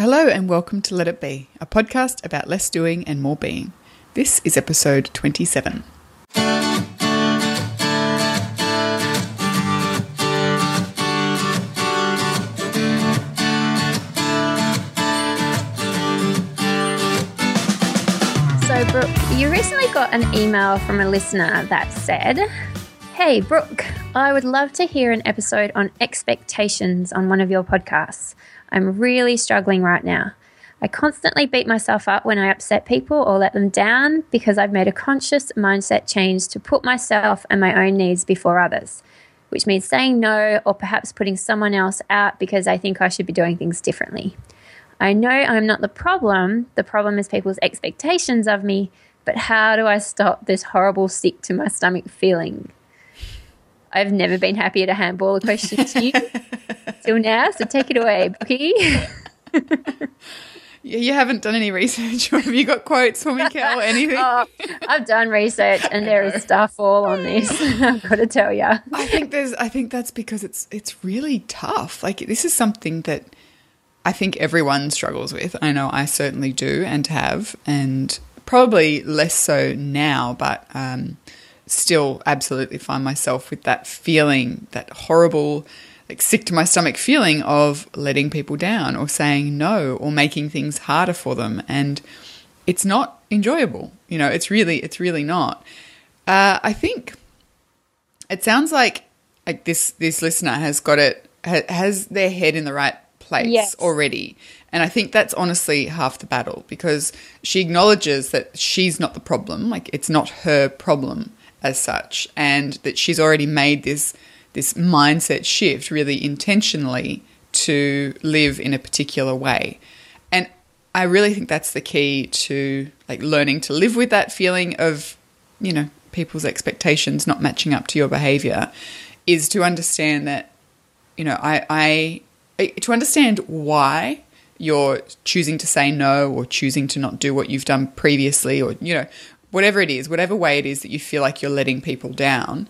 Hello, and welcome to Let It Be, a podcast about less doing and more being. This is episode 27. So, Brooke, you recently got an email from a listener that said, Hey, Brooke, I would love to hear an episode on expectations on one of your podcasts. I'm really struggling right now. I constantly beat myself up when I upset people or let them down because I've made a conscious mindset change to put myself and my own needs before others, which means saying no or perhaps putting someone else out because I think I should be doing things differently. I know I'm not the problem. The problem is people's expectations of me, but how do I stop this horrible sick to my stomach feeling? I've never been happier to handball a question to you till now, so take it away, Bookie. You haven't done any research, or have you got quotes for me, Kel? Anything? oh, I've done research, and there is stuff all on this. I've got to tell you. I think there's. I think that's because it's it's really tough. Like this is something that I think everyone struggles with. I know I certainly do and have, and probably less so now, but um, still absolutely find myself with that feeling, that horrible, like sick to my stomach feeling of letting people down or saying no or making things harder for them. And it's not enjoyable. You know, it's really, it's really not. Uh, I think it sounds like like this this listener has got it has their head in the right place yes. already. And I think that's honestly half the battle because she acknowledges that she's not the problem, like it's not her problem as such, and that she's already made this this mindset shift really intentionally to live in a particular way. And I really think that's the key to like learning to live with that feeling of, you know, people's expectations not matching up to your behavior is to understand that, you know, I, I eh, to understand why you're choosing to say no or choosing to not do what you've done previously or, you know, whatever it is, whatever way it is that you feel like you're letting people down,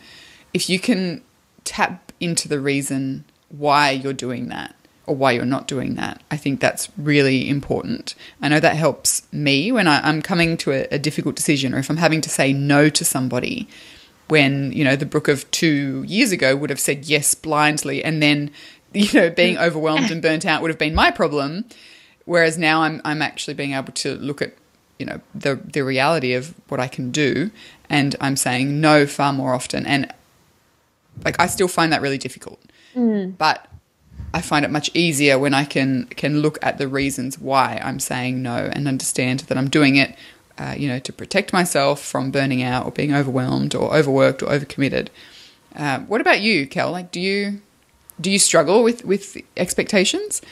if you can tap into the reason why you're doing that or why you're not doing that, I think that's really important. I know that helps me when I, am coming to a, a difficult decision or if I'm having to say no to somebody when, you know, the Brooke of two years ago would have said yes blindly and then you know, being overwhelmed and burnt out would have been my problem. Whereas now I'm I'm actually being able to look at, you know, the the reality of what I can do and I'm saying no far more often. And like I still find that really difficult. Mm. But I find it much easier when I can can look at the reasons why I'm saying no and understand that I'm doing it, uh, you know, to protect myself from burning out or being overwhelmed or overworked or overcommitted. Uh, what about you, Kel? Like, do you do you struggle with with expectations?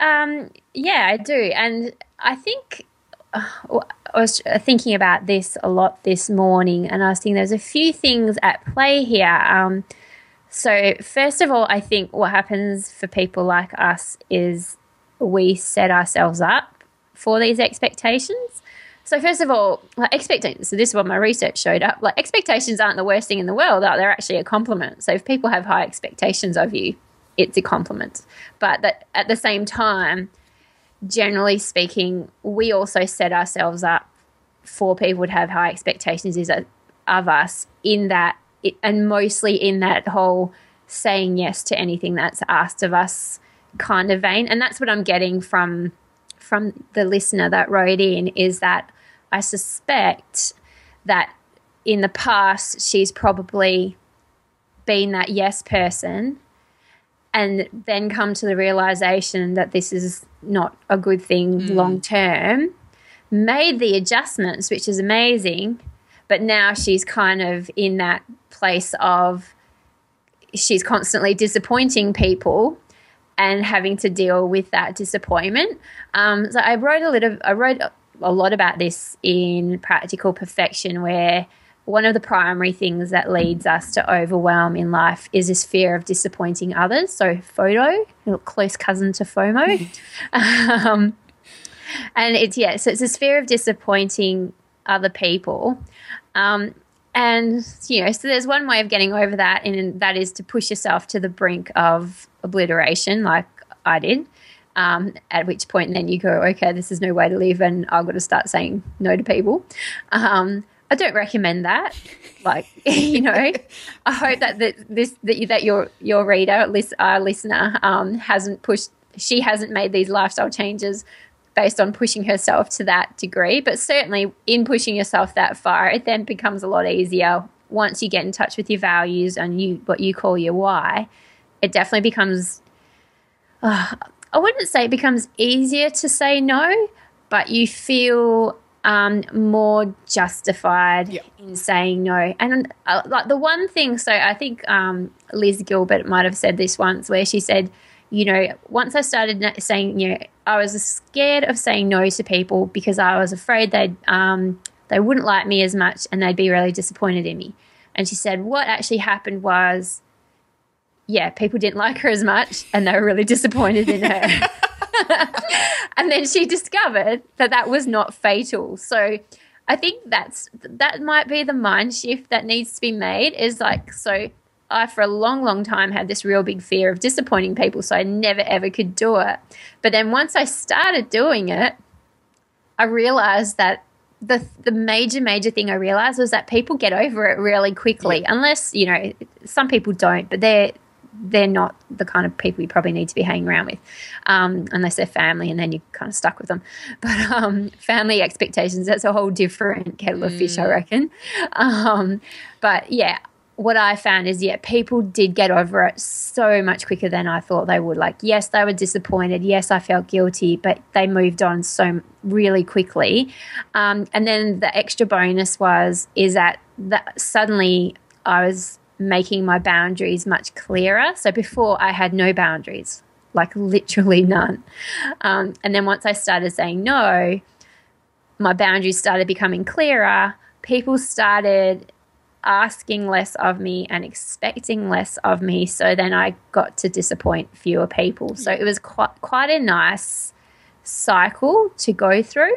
Um, yeah, I do, and I think I was thinking about this a lot this morning, and I was thinking there's a few things at play here. Um, so, first of all, I think what happens for people like us is we set ourselves up for these expectations. So first of all, like expectations. So this is what my research showed up. Like expectations aren't the worst thing in the world. They're actually a compliment. So if people have high expectations of you, it's a compliment. But that at the same time, generally speaking, we also set ourselves up for people to have high expectations is uh, of us in that, and mostly in that whole saying yes to anything that's asked of us kind of vein. And that's what I'm getting from from the listener that wrote in is that I suspect that in the past she's probably been that yes person and then come to the realization that this is not a good thing mm. long term, made the adjustments, which is amazing, but now she's kind of in that place of she's constantly disappointing people and having to deal with that disappointment. Um, so I wrote a little, I wrote a lot about this in Practical Perfection, where one of the primary things that leads us to overwhelm in life is this fear of disappointing others. So, FODO, close cousin to FOMO. um, and it's, yeah, so it's this fear of disappointing other people. Um, and, you know, so there's one way of getting over that, and that is to push yourself to the brink of obliteration, like I did. Um, at which point, then you go, okay, this is no way to live, and I've got to start saying no to people. Um, I don't recommend that. Like, you know, I hope that, that this that, that your your reader, list, our listener, um, hasn't pushed. She hasn't made these lifestyle changes based on pushing herself to that degree. But certainly, in pushing yourself that far, it then becomes a lot easier once you get in touch with your values and you what you call your why. It definitely becomes. Uh, I wouldn't say it becomes easier to say no, but you feel um, more justified yeah. in saying no. And uh, like the one thing, so I think um, Liz Gilbert might have said this once, where she said, you know, once I started saying, you know, I was scared of saying no to people because I was afraid they'd um, they wouldn't like me as much and they'd be really disappointed in me. And she said, what actually happened was, yeah, people didn't like her as much and they were really disappointed in her. and then she discovered that that was not fatal. So I think that's that might be the mind shift that needs to be made is like so I for a long long time had this real big fear of disappointing people so I never ever could do it. But then once I started doing it I realized that the the major major thing I realized was that people get over it really quickly unless you know some people don't but they're they're not the kind of people you probably need to be hanging around with, um, unless they're family, and then you're kind of stuck with them. But um, family expectations, that's a whole different kettle of fish, I mm. reckon. Um, but yeah, what I found is, yeah, people did get over it so much quicker than I thought they would. Like, yes, they were disappointed. Yes, I felt guilty, but they moved on so really quickly. Um, and then the extra bonus was, is that, that suddenly I was making my boundaries much clearer. So before I had no boundaries, like literally none. Um, and then once I started saying no, my boundaries started becoming clearer. People started asking less of me and expecting less of me. So then I got to disappoint fewer people. So it was quite quite a nice cycle to go through.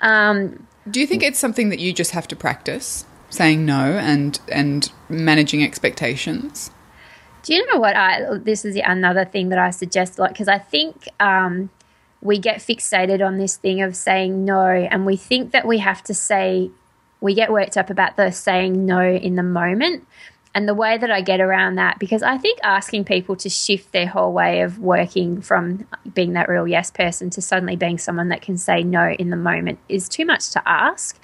Um, Do you think it's something that you just have to practice? Saying no and and managing expectations. Do you know what I? This is another thing that I suggest, like because I think um, we get fixated on this thing of saying no, and we think that we have to say. We get worked up about the saying no in the moment. And the way that I get around that, because I think asking people to shift their whole way of working from being that real yes person to suddenly being someone that can say no in the moment is too much to ask.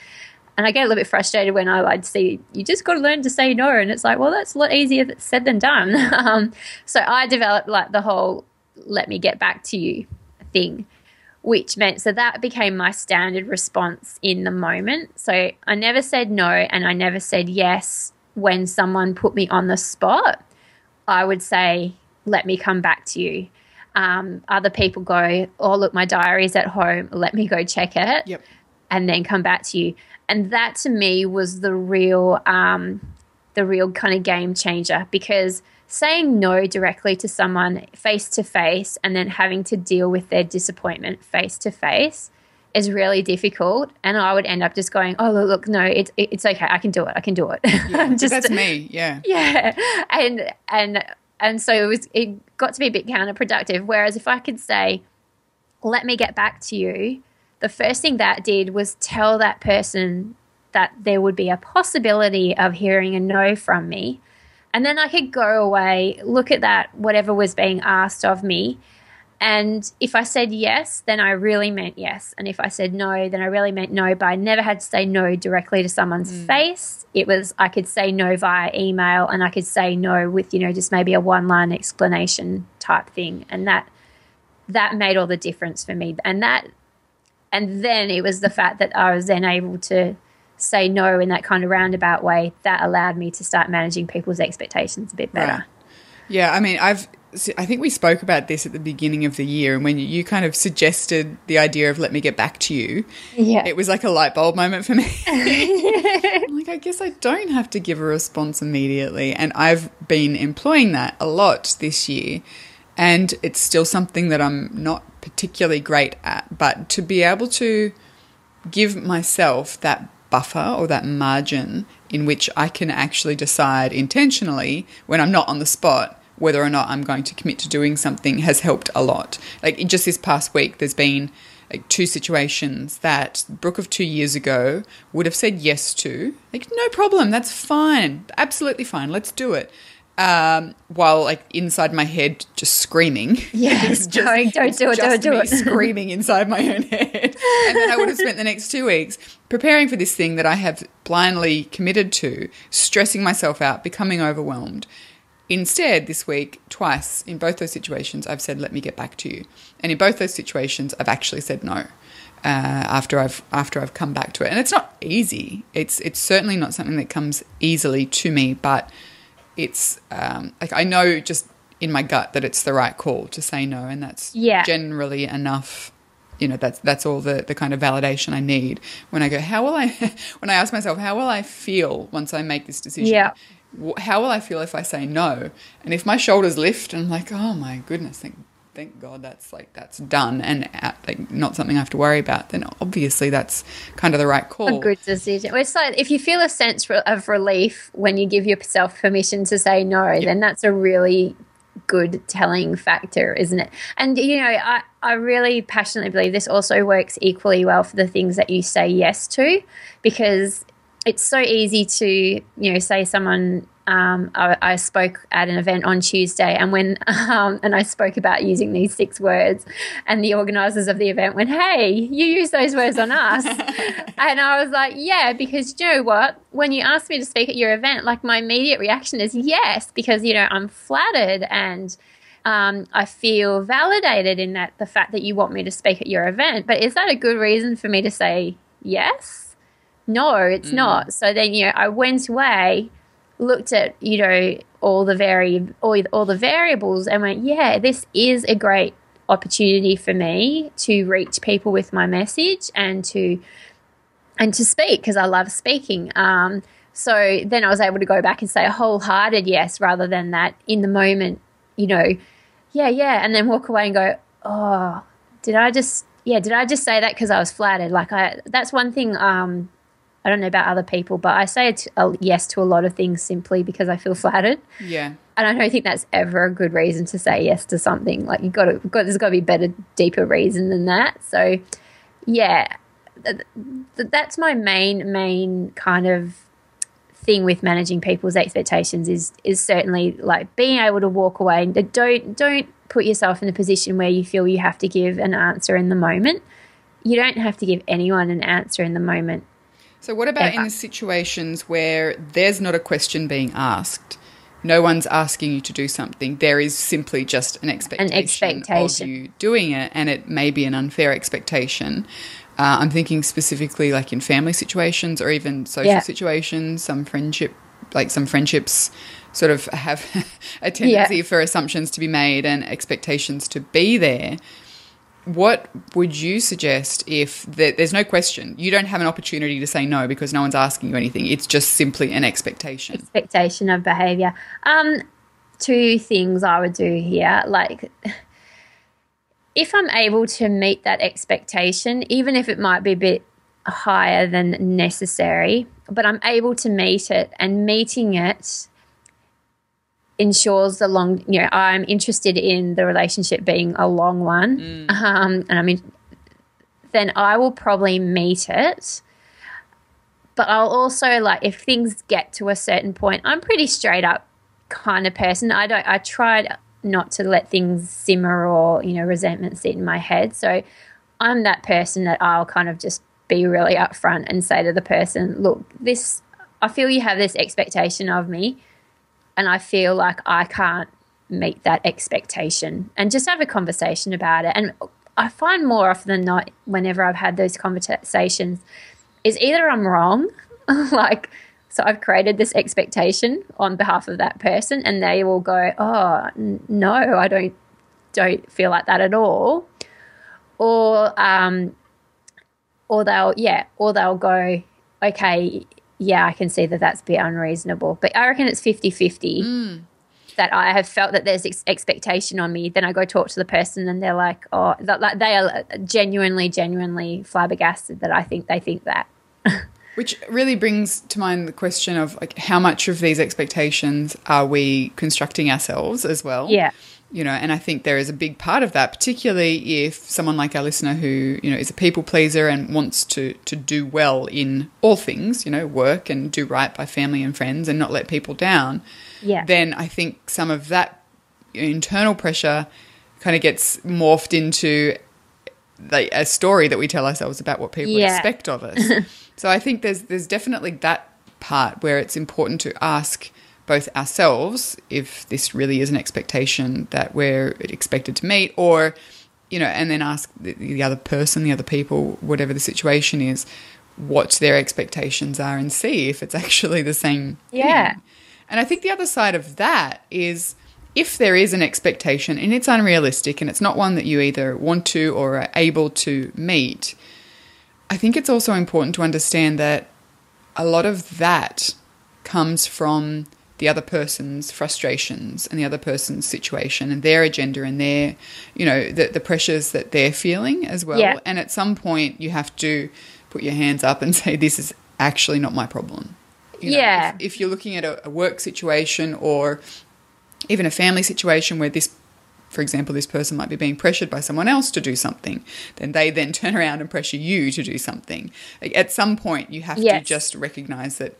And I get a little bit frustrated when I like see you just got to learn to say no, and it's like, well, that's a lot easier said than done. um, so I developed like the whole "let me get back to you" thing, which meant so that became my standard response in the moment. So I never said no, and I never said yes when someone put me on the spot. I would say, "Let me come back to you." Um, other people go, "Oh, look, my diary's at home. Let me go check it." Yep and then come back to you and that to me was the real um, the real kind of game changer because saying no directly to someone face to face and then having to deal with their disappointment face to face is really difficult. And i would end up just going oh look, look no it's it's okay. I can do it. I can do it. Yeah, just that's me. Yeah. Yeah. And and and so it was it got to be a bit counterproductive. Whereas if i could say let me get back to you the first thing that did was tell that person that there would be a possibility of hearing a no from me. And then I could go away, look at that, whatever was being asked of me. And if I said yes, then I really meant yes. And if I said no, then I really meant no. But I never had to say no directly to someone's mm. face. It was, I could say no via email and I could say no with, you know, just maybe a one line explanation type thing. And that, that made all the difference for me. And that and then it was the fact that I was then able to say no in that kind of roundabout way that allowed me to start managing people's expectations a bit better. Right. Yeah, I mean, I've I think we spoke about this at the beginning of the year, and when you kind of suggested the idea of "let me get back to you," yeah, it was like a light bulb moment for me. like, I guess I don't have to give a response immediately, and I've been employing that a lot this year, and it's still something that I'm not particularly great at, but to be able to give myself that buffer or that margin in which I can actually decide intentionally when I'm not on the spot whether or not I'm going to commit to doing something has helped a lot. Like in just this past week, there's been like two situations that Brooke of two years ago would have said yes to. Like, no problem, that's fine, absolutely fine, let's do it. Um, while like inside my head, just screaming. Yeah, just, don't, don't do it, don't do it. screaming inside my own head, and then I would have spent the next two weeks preparing for this thing that I have blindly committed to, stressing myself out, becoming overwhelmed. Instead, this week, twice in both those situations, I've said, "Let me get back to you," and in both those situations, I've actually said no. Uh, after I've after I've come back to it, and it's not easy. It's it's certainly not something that comes easily to me, but it's um, like I know just in my gut that it's the right call to say no, and that's yeah. generally enough. You know, that's that's all the the kind of validation I need when I go. How will I? when I ask myself, how will I feel once I make this decision? Yeah how will I feel if I say no? And if my shoulders lift and I'm like, oh my goodness, thank, thank God that's like that's done and uh, like not something I have to worry about, then obviously that's kind of the right call. A good decision. It's like if you feel a sense of relief when you give yourself permission to say no, yep. then that's a really good telling factor, isn't it? And you know, I I really passionately believe this also works equally well for the things that you say yes to, because it's so easy to you know say someone um, I, I, spoke at an event on Tuesday, and when um, and I spoke about using these six words, and the organisers of the event went, "Hey, you use those words on us," and I was like, "Yeah," because you know what? When you asked me to speak at your event, like my immediate reaction is yes, because you know I'm flattered and. Um, I feel validated in that the fact that you want me to speak at your event. But is that a good reason for me to say yes? no, it's mm. not. So then, you know, I went away, looked at, you know, all the vari- all, all the variables and went, yeah, this is a great opportunity for me to reach people with my message and to and to speak because I love speaking. Um, so then I was able to go back and say a wholehearted yes rather than that in the moment, you know, yeah, yeah, and then walk away and go, oh, did I just, yeah, did I just say that because I was flattered? Like I, that's one thing um, I don't know about other people, but I say a yes to a lot of things simply because I feel flattered. Yeah. And I don't think that's ever a good reason to say yes to something. Like you got to, got, there's got to be a better, deeper reason than that. So, yeah, th- th- that's my main, main kind of thing with managing people's expectations is is certainly like being able to walk away. Don't don't put yourself in a position where you feel you have to give an answer in the moment. You don't have to give anyone an answer in the moment so, what about ever. in situations where there's not a question being asked? No one's asking you to do something. There is simply just an expectation, an expectation. of you doing it, and it may be an unfair expectation. Uh, I'm thinking specifically like in family situations or even social yeah. situations, some friendship, like some friendships sort of have a tendency yeah. for assumptions to be made and expectations to be there what would you suggest if there's no question you don't have an opportunity to say no because no one's asking you anything. It's just simply an expectation. Expectation of behavior um two things i would do here like if i'm able to meet that expectation even if it might be a bit higher than necessary but i'm able to meet it and meeting it ensures the long you know i'm interested in the relationship being a long one. Mm. um, and i mean then i will probably meet it. But i'll also like if things get to a certain point i'm pretty straight up kind of person. I don't i tried not to let things simmer or you know resentment sit in my head. So i'm that person that i'll kind of just be really upfront and say to the person look this i feel you have this expectation of me and I feel like I can't meet that expectation and just have a conversation about it. And I find more often than not, whenever I've had those conversations, is either I'm wrong, like, so I've created this expectation on behalf of that person, and they will go, "Oh, no, I don't, don't feel like that at all," or, um, or they'll, yeah, or they'll go, "Okay, yeah, I can see that that's a bit unreasonable. But I reckon it's 50 50 mm. that I have felt that there's ex- expectation on me. Then I go talk to the person and they're like, oh, that, like they are genuinely, genuinely flabbergasted that I think they think that. Which really brings to mind the question of like how much of these expectations are we constructing ourselves as well? Yeah. You know, and I think there is a big part of that, particularly if someone like our listener who, you know, is a people pleaser and wants to to do well in all things, you know, work and do right by family and friends and not let people down. Yeah. Then I think some of that internal pressure kind of gets morphed into like a story that we tell ourselves about what people Yeah. expect of us. so I think there's there's definitely that part where it's important to ask both ourselves if this really is an expectation that we're expected to meet or you know and then ask the, the other person the other people whatever the situation is what their expectations are and see if it's actually the same Yeah. thing. and i think the other side of that is if there is an expectation and it's unrealistic and it's not one that you either want to or are able to meet, I think it's also important to understand that a lot of that comes from the other person's frustrations and the other person's situation and their agenda and their, you know, the, the pressures that they're feeling as well. Yeah. And at some point, you have to put your hands up and say, this is actually not my problem. You know, Yeah. if, if you're looking at a, a work situation or even a family situation where this for example this person might be being pressured by someone else to do something then they then turn around and pressure you to do something at some point you have to just recognize that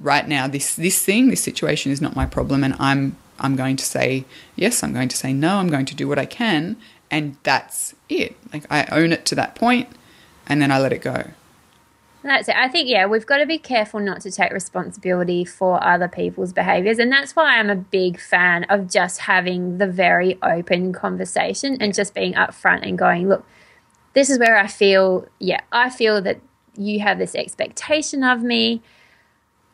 right now this this thing this situation is not my problem and i'm i'm going to say yes i'm going to say no i'm going to do what i can and that's it like i own it to that point and then i let it go That's it. I think, yeah, we've got to be careful not to take responsibility for other people's behaviors. And that's why I'm a big fan of just having the very open conversation and just being upfront and going, look, this is where I feel, yeah, I feel that you have this expectation of me.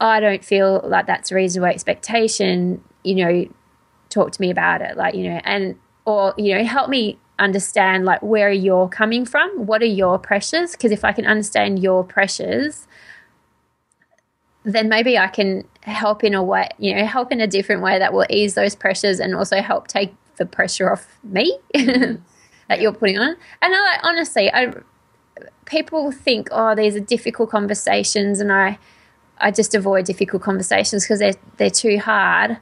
I don't feel like that's a reasonable expectation. You know, talk to me about it. Like, you know, and, or, you know, help me understand like where you're coming from what are your pressures because if i can understand your pressures then maybe i can help in a way you know help in a different way that will ease those pressures and also help take the pressure off me mm-hmm. that you're putting on and i like honestly i people think oh these are difficult conversations and i i just avoid difficult conversations because they're they're too hard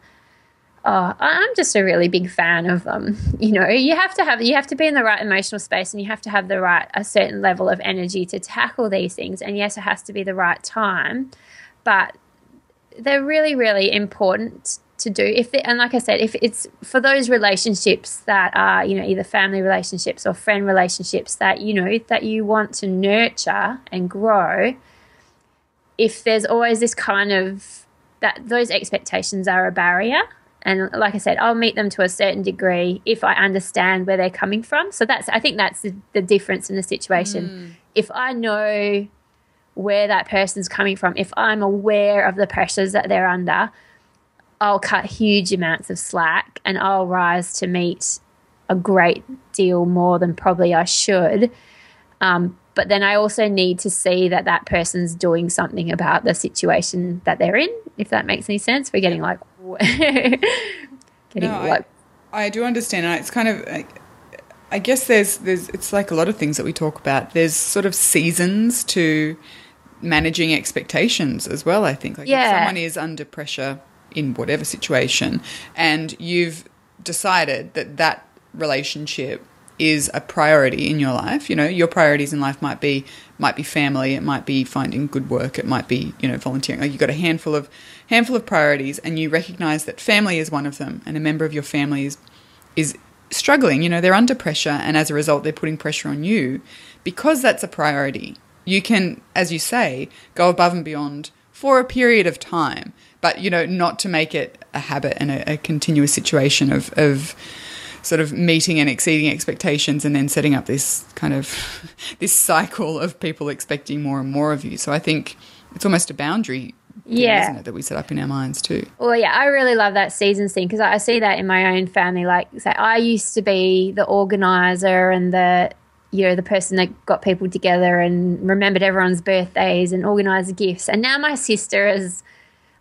Oh, I'm just a really big fan of them. you know, you have to have you have to be in the right emotional space and you have to have the right a certain level of energy to tackle these things. And yes, it has to be the right time, but they're really, really important to do. If they, and like I said, if it's for those relationships that are you know either family relationships or friend relationships that you know that you want to nurture and grow, if there's always this kind of that those expectations are a barrier. And like i said i'll meet them to a certain degree if i understand where they're coming from. So that's i think that's the, the difference in the situation. If i know where that person's coming from if i'm aware of the pressures that they're under i'll cut huge amounts of slack and i'll rise to meet a great deal more than probably i should. Um, but then I also need to see that that person's doing something about the situation that they're in. If that makes any sense, we're getting like, getting No, I- like, I do understand. It's kind of, I- I guess there's there's it's like a lot of things that we talk about. There's sort of seasons to managing expectations as well. I think like Yeah. if someone is under pressure in whatever situation, and you've decided that that relationship is a priority in your life. You know, your priorities in life might be might be family, it might be finding good work, it might be you know volunteering. Like you've got a handful of handful of priorities, and you recognise that family is one of them, and a member of your family is is struggling. You know, they're under pressure, and as a result, they're putting pressure on you because that's a priority. You can, as you say, go above and beyond for a period of time, but you know, not to make it a habit and a, a continuous situation of of sort of meeting and exceeding expectations and then setting up this kind of this cycle of people expecting more and more of you. So I think it's almost a boundary thing, Yeah. isn't it, that we set up in our minds too. well, yeah, I really love that seasons thing because I see that in my own family. Like, say, I used to be the organizer and the you know the person that got people together and remembered everyone's birthdays and organized gifts. And now my sister is.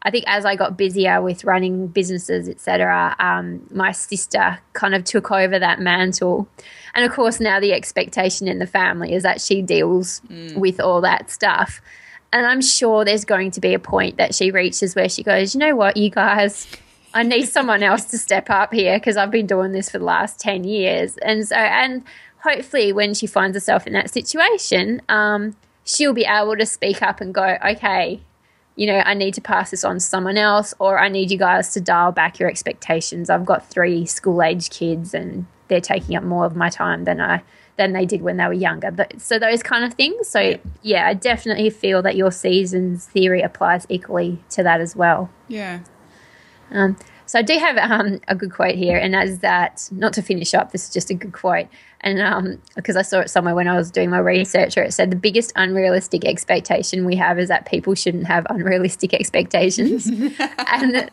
I think as I got busier with running businesses, etc., um, my sister kind of took over that mantle. And of course, now the expectation in the family is that she deals with all that stuff. and I'm sure there's going to be a point that she reaches where she goes, you know what, you guys, I need someone else to step up here because I've been doing this for the last 10 years. And so, and hopefully when she finds herself in that situation, um, she'll be able to speak up and go, okay, you know, I need to pass this on to someone else, or I need you guys to dial back your expectations. I've got three school age kids and they're taking up more of my time than I than they did when they were younger. So those kind of things. So yeah, yeah I definitely feel that your seasons theory applies equally to that as well. Yeah. Um, so I do have um, a good quote here, and that is that not to finish up. This is just a good quote, and um, because I saw it somewhere when I was doing my research, where it said the biggest unrealistic expectation we have is that people shouldn't have unrealistic expectations, and and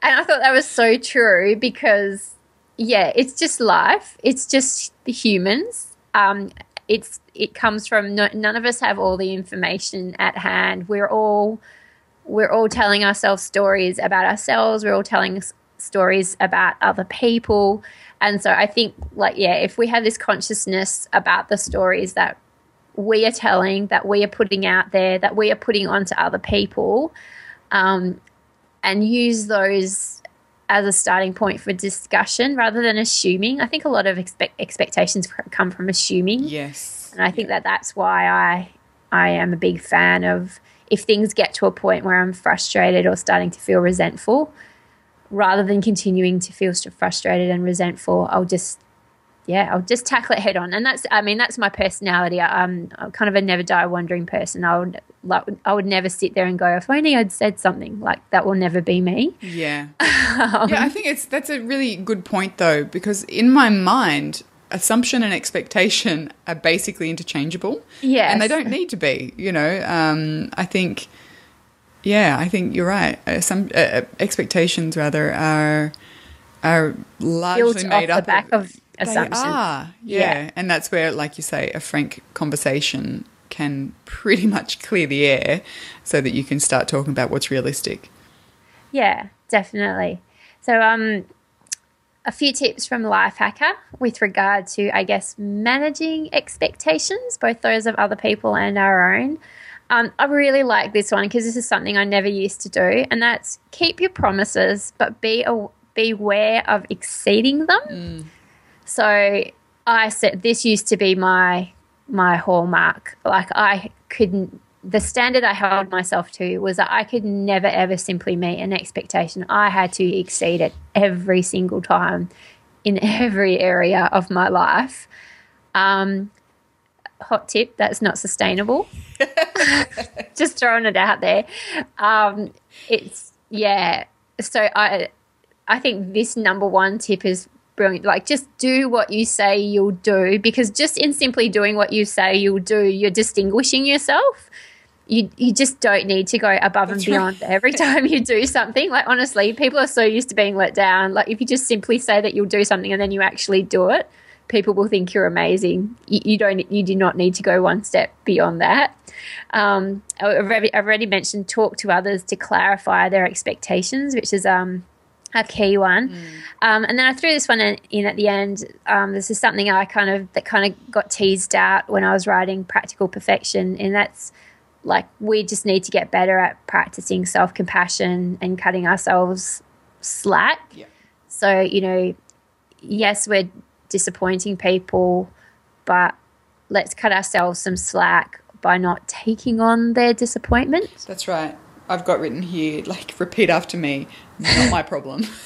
I thought that was so true because yeah, it's just life. It's just the humans. Um, it's it comes from no, none of us have all the information at hand. We're all we're all telling ourselves stories about ourselves. We're all telling stories about other people. And so I think, like, yeah, if we have this consciousness about the stories that we are telling, that we are putting out there, that we are putting onto other people, um, and use those as a starting point for discussion rather than assuming. I think a lot of expect- expectations come from assuming. Yes. And I think that that's why I I am a big fan of if things get to a point where I'm frustrated or starting to feel resentful, rather than continuing to feel frustrated and resentful, I'll just yeah, I'll just tackle it head on. And that's, I mean, that's my personality. I'm, I'm kind of a never die wondering person. I would, like, I would never sit there and go, if only I'd said something like that will never be me. Yeah. um, yeah, I think it's, that's a really good point though, because in my mind, assumption and expectation are basically interchangeable. Yeah. And they don't need to be, you know, um, I think, yeah, I think you're right. Some uh, uh expectations rather are, are largely Built made off up the back of, of assumption. They are, yeah. yeah. And that's where, like you say, a frank conversation can pretty much clear the air so that you can start talking about what's realistic. Yeah, definitely. So, um, a few tips from Lifehacker with regard to, I guess, managing expectations, both those of other people and our own. Um, I really like this one because this is something I never used to do, and that's keep your promises, but be a, beware of exceeding them. Mm. So I said this used to be my my hallmark. Like I couldn't the standard I held myself to was that I could never ever simply meet an expectation. I had to exceed it every single time in every area of my life. Um, hot tip that's not sustainable. Just throwing it out there. Um, it's yeah. So I I think this number one tip is brilliant. Like, just do what you say you'll do because just in simply doing what you say you'll do, you're distinguishing yourself. You, you just don't need to go above That's and beyond right. every time you do something. Like, honestly, people are so used to being let down. Like, if you just simply say that you'll do something and then you actually do it, people will think you're amazing. You, you don't, you do not need to go one step beyond that. Um, I've, already, I've already mentioned talk to others to clarify their expectations, which is um, a key one. Mm. Um, and then I threw this one in, in at the end. Um, this is something I kind of that kind of got teased out when I was writing Practical Perfection, and that's like we just need to get better at practicing self compassion and cutting ourselves slack. Yeah. So you know, yes, we're disappointing people, but let's cut ourselves some slack by not taking on their disappointment. That's right. I've got written here, like, repeat after me, not my problem.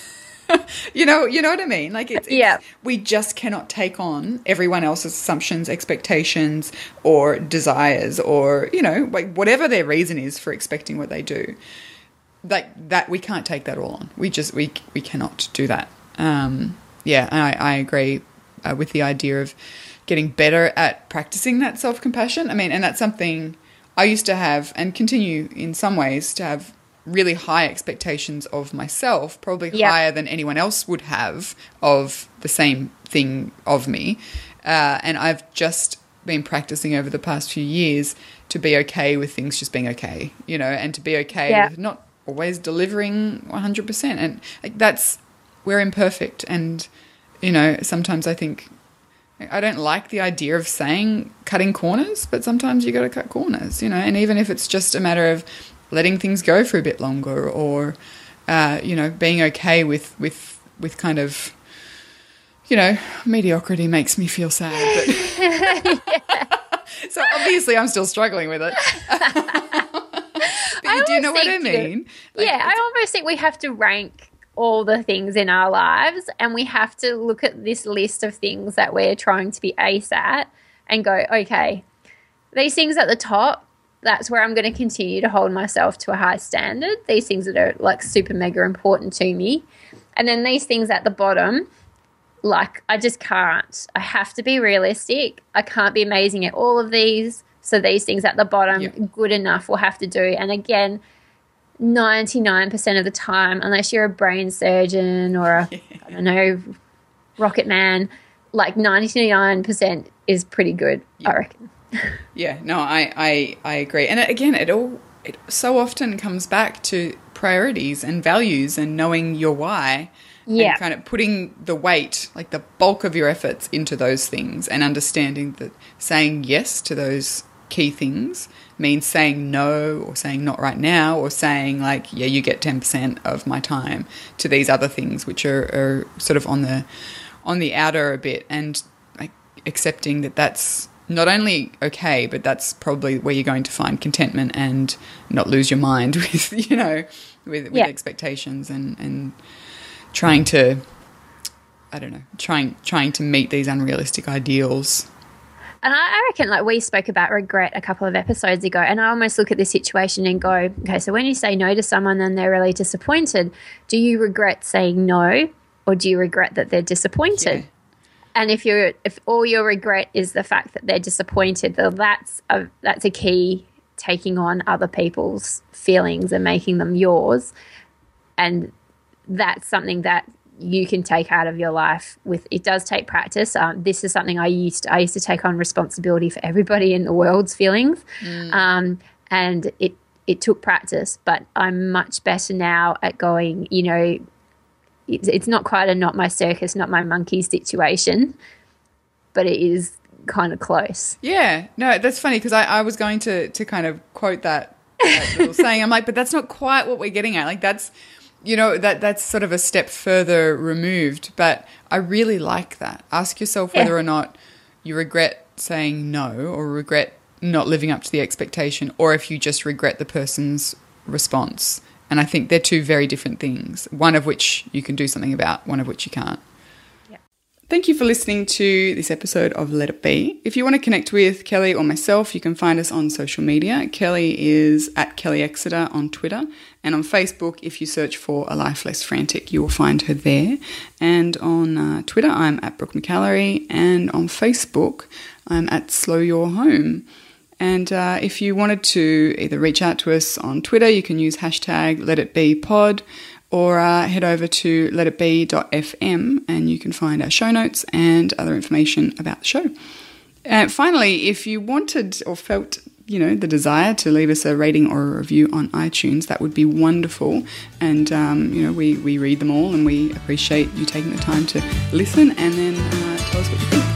you know, you know what I mean? Like, it's, it's, yeah. we just cannot take on everyone else's assumptions, expectations, or desires, or you know, like whatever their reason is for expecting what they do. Like that, we can't take that all on. We just we we cannot do that. Um, yeah, I, I agree uh, with the idea of getting better at practicing that self compassion. I mean, and that's something I used to have and continue in some ways to have really high expectations of myself, probably yep. higher than anyone else would have of the same thing of me. Uh, and I've just been practicing over the past few years to be okay with things just being okay, you know, and to be okay yep. with not always delivering 100%. And like, that's, we're imperfect. And, you know, sometimes I think I don't like the idea of saying cutting corners, but sometimes you got to cut corners, you know. And even if it's just a matter of letting things go for a bit longer, or uh, you know, being okay with with with kind of you know, mediocrity makes me feel sad. But so obviously, I'm still struggling with it. do you know what I mean? Like, yeah, I almost think we have to rank all the things in our lives and we have to look at this list of things that we're trying to be ace at and go, okay, these things at the top, that's where I'm going to continue to hold myself to a high standard. These things that are like super mega important to me. And then these things at the bottom, like I just can't. I have to be realistic. I can't be amazing at all of these. So these things at the bottom, yeah. good enough, will have to do. And again, 99% of the time, unless you're a brain surgeon or a, I don't know, rocket man, like 99% is pretty good, yeah. I reckon. yeah, no, I, I, I agree. And again, it all, it so often comes back to priorities and values and knowing your why. Yeah. And kind of putting the weight, like the bulk of your efforts into those things and understanding that saying yes to those key things means saying no or saying not right now or saying like yeah you get 10% of my time to these other things which are, are sort of on the on the outer a bit and like accepting that that's not only okay but that's probably where you're going to find contentment and not lose your mind with you know with, with yeah. expectations and and trying to I don't know trying trying to meet these unrealistic ideals and I, reckon, like we spoke about regret a couple of episodes ago, and I almost look at this situation and go, okay, so when you say no to someone and they're really disappointed, do you regret saying no, or do you regret that they're disappointed? Yeah. And if you're, if all your regret is the fact that they're disappointed, then that's a that's a key taking on other people's feelings and making them yours, and that's something that you can take out of your life with it does take practice. Um, this is something i used to, i used to take on responsibility for everybody in the world's feelings. Mm. um, and it it took practice but i'm much better now at going you know it's, it's not quite a not my circus not my monkey situation but it is kind of close. Yeah no that's funny because I, I was going to to kind of quote that, that saying. I'm like but that's not quite what we're getting at. Like that's you know that that's sort of a step further removed but i really like that. Ask yourself whether yeah. or not you regret saying no or regret not living up to the expectation or if you just regret the person's response and i think they're two very different things one of which you can do something about one of which you can't Yeah. Thank you for listening to this episode of Let It Be. If you want to connect with Kelly or myself, you can find us on social media. Kelly is at Kelly Exeter on Twitter, and on Facebook, if you search for A Life Less Frantic, you will find her there. And on uh, Twitter, I'm at Brooke McAlary, and on Facebook, I'm at Slow Your Home. And uh, if you wanted to either reach out to us on Twitter, you can use hashtag Let It Be Pod or uh, head over to letitbe.fm and you can find our show notes and other information about the show. And finally, if you wanted or felt you know the desire to leave us a rating or a review on iTunes, that would be wonderful. And um, you know we, we read them all and we appreciate you taking the time to listen and then uh, tell us what you think.